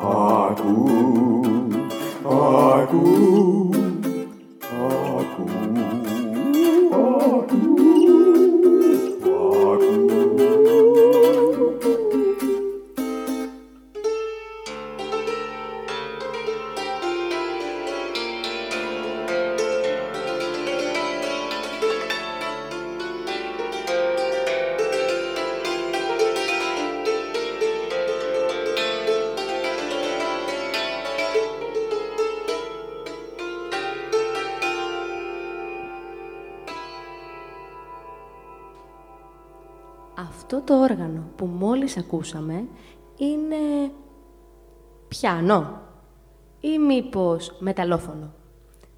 Ακού, ακού, Αυτό το όργανο που μόλις ακούσαμε είναι πιάνο ή μήπως μεταλλόφωνο.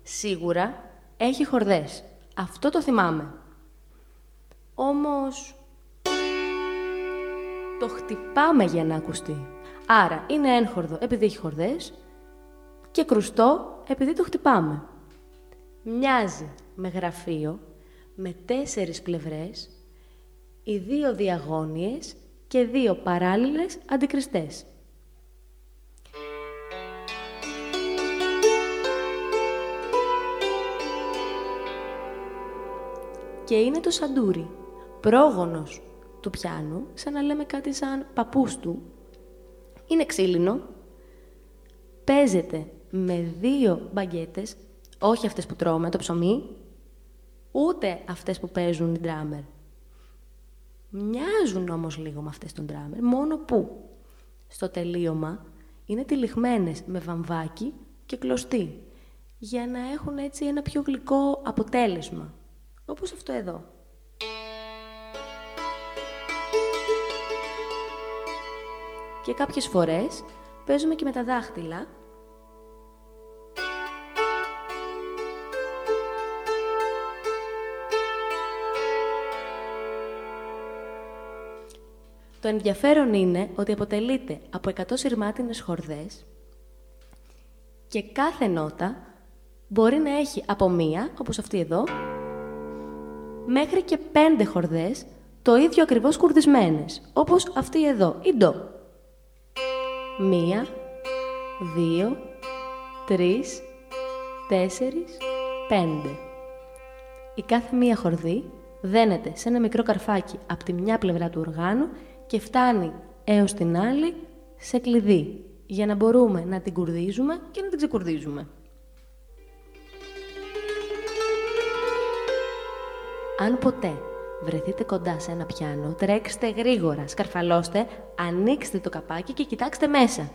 Σίγουρα έχει χορδές. Αυτό το θυμάμαι. Όμως το χτυπάμε για να ακουστεί. Άρα είναι έγχορδο επειδή έχει χορδές και κρουστό επειδή το χτυπάμε. Μοιάζει με γραφείο με τέσσερις πλευρές, οι δύο διαγώνιες και δύο παράλληλες αντικριστές. Και είναι το σαντούρι, πρόγονος του πιάνου, σαν να λέμε κάτι σαν παππούς του. Είναι ξύλινο, παίζεται με δύο μπαγκέτες, όχι αυτές που τρώμε, το ψωμί, ούτε αυτές που παίζουν οι ντράμερ. Μοιάζουν όμως λίγο με αυτές των ντράμερ, μόνο που στο τελείωμα είναι τυλιγμένες με βαμβάκι και κλωστή, για να έχουν έτσι ένα πιο γλυκό αποτέλεσμα, όπως αυτό εδώ. Και κάποιες φορές παίζουμε και με τα δάχτυλα Το ενδιαφέρον είναι ότι αποτελείται από 100 σειρμάτινες χορδές και κάθε νότα μπορεί να έχει από μία, όπως αυτή εδώ, μέχρι και πέντε χορδές το ίδιο ακριβώς κουρδισμένες, όπως αυτή εδώ, η ντο. Μία, δύο, τρεις, τέσσερις, πέντε. Η κάθε μία χορδή δένεται σε ένα μικρό καρφάκι από τη μια πλευρά του οργάνου και φτάνει έως την άλλη σε κλειδί, για να μπορούμε να την κουρδίζουμε και να την ξεκουρδίζουμε. Αν ποτέ βρεθείτε κοντά σε ένα πιάνο, τρέξτε γρήγορα, σκαρφαλώστε, ανοίξτε το καπάκι και κοιτάξτε μέσα.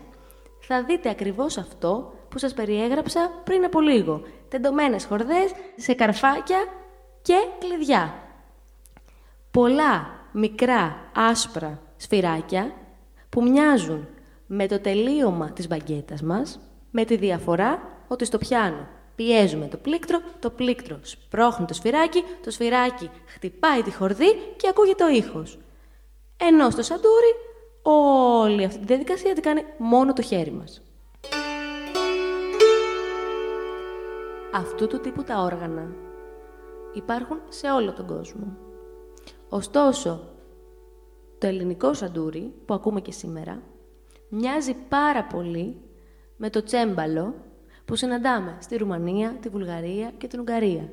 Θα δείτε ακριβώς αυτό που σας περιέγραψα πριν από λίγο. Τεντωμένες χορδές σε καρφάκια και κλειδιά. Πολλά μικρά άσπρα σφυράκια που μοιάζουν με το τελείωμα της μπαγκέτας μας, με τη διαφορά ότι στο πιάνο πιέζουμε το πλήκτρο, το πλήκτρο σπρώχνει το σφυράκι, το σφυράκι χτυπάει τη χορδή και ακούγεται ο ήχος. Ενώ στο σαντούρι όλη αυτή τη διαδικασία την κάνει μόνο το χέρι μας. Αυτού του τύπου τα όργανα υπάρχουν σε όλο τον κόσμο. Ωστόσο, το ελληνικό σαντούρι που ακούμε και σήμερα μοιάζει πάρα πολύ με το τσέμπαλο που συναντάμε στη Ρουμανία, τη Βουλγαρία και την Ουγγαρία.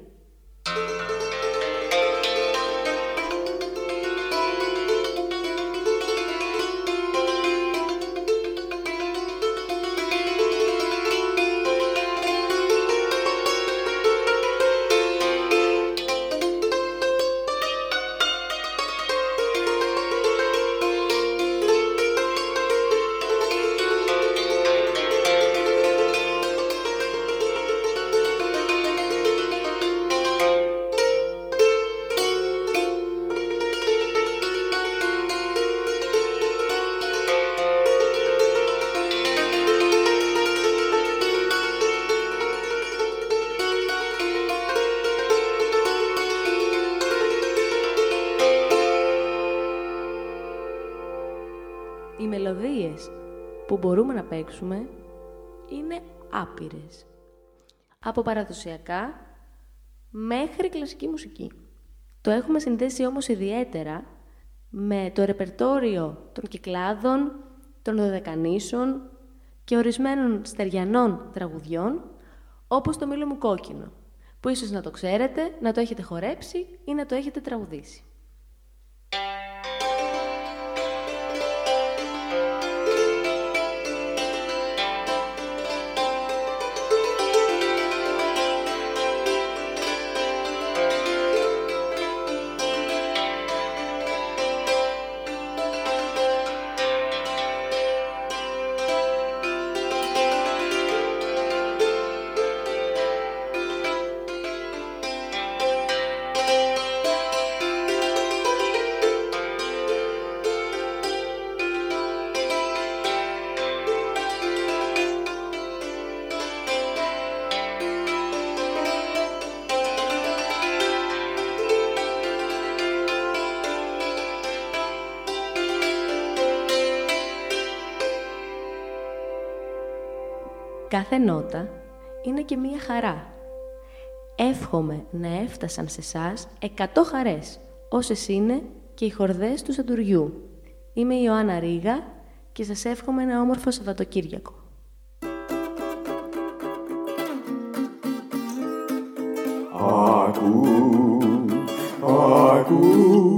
Μελωδίες που μπορούμε να παίξουμε είναι άπειρες. Από παραδοσιακά μέχρι κλασική μουσική. Το έχουμε συνδέσει όμως ιδιαίτερα με το ρεπερτόριο των κυκλάδων, των δωδεκανήσων, και ορισμένων στεριανών τραγουδιών, όπως το «Μήλο μου κόκκινο», που ίσως να το ξέρετε, να το έχετε χορέψει ή να το έχετε τραγουδήσει. Κάθε νότα είναι και μία χαρά. Εύχομαι να έφτασαν σε εσάς εκατό χαρές, όσες είναι και οι χορδές του Σαντουριού. Είμαι η Ιωάννα Ρίγα και σας εύχομαι ένα όμορφο Σαββατοκύριακο. Ακούς, ακούς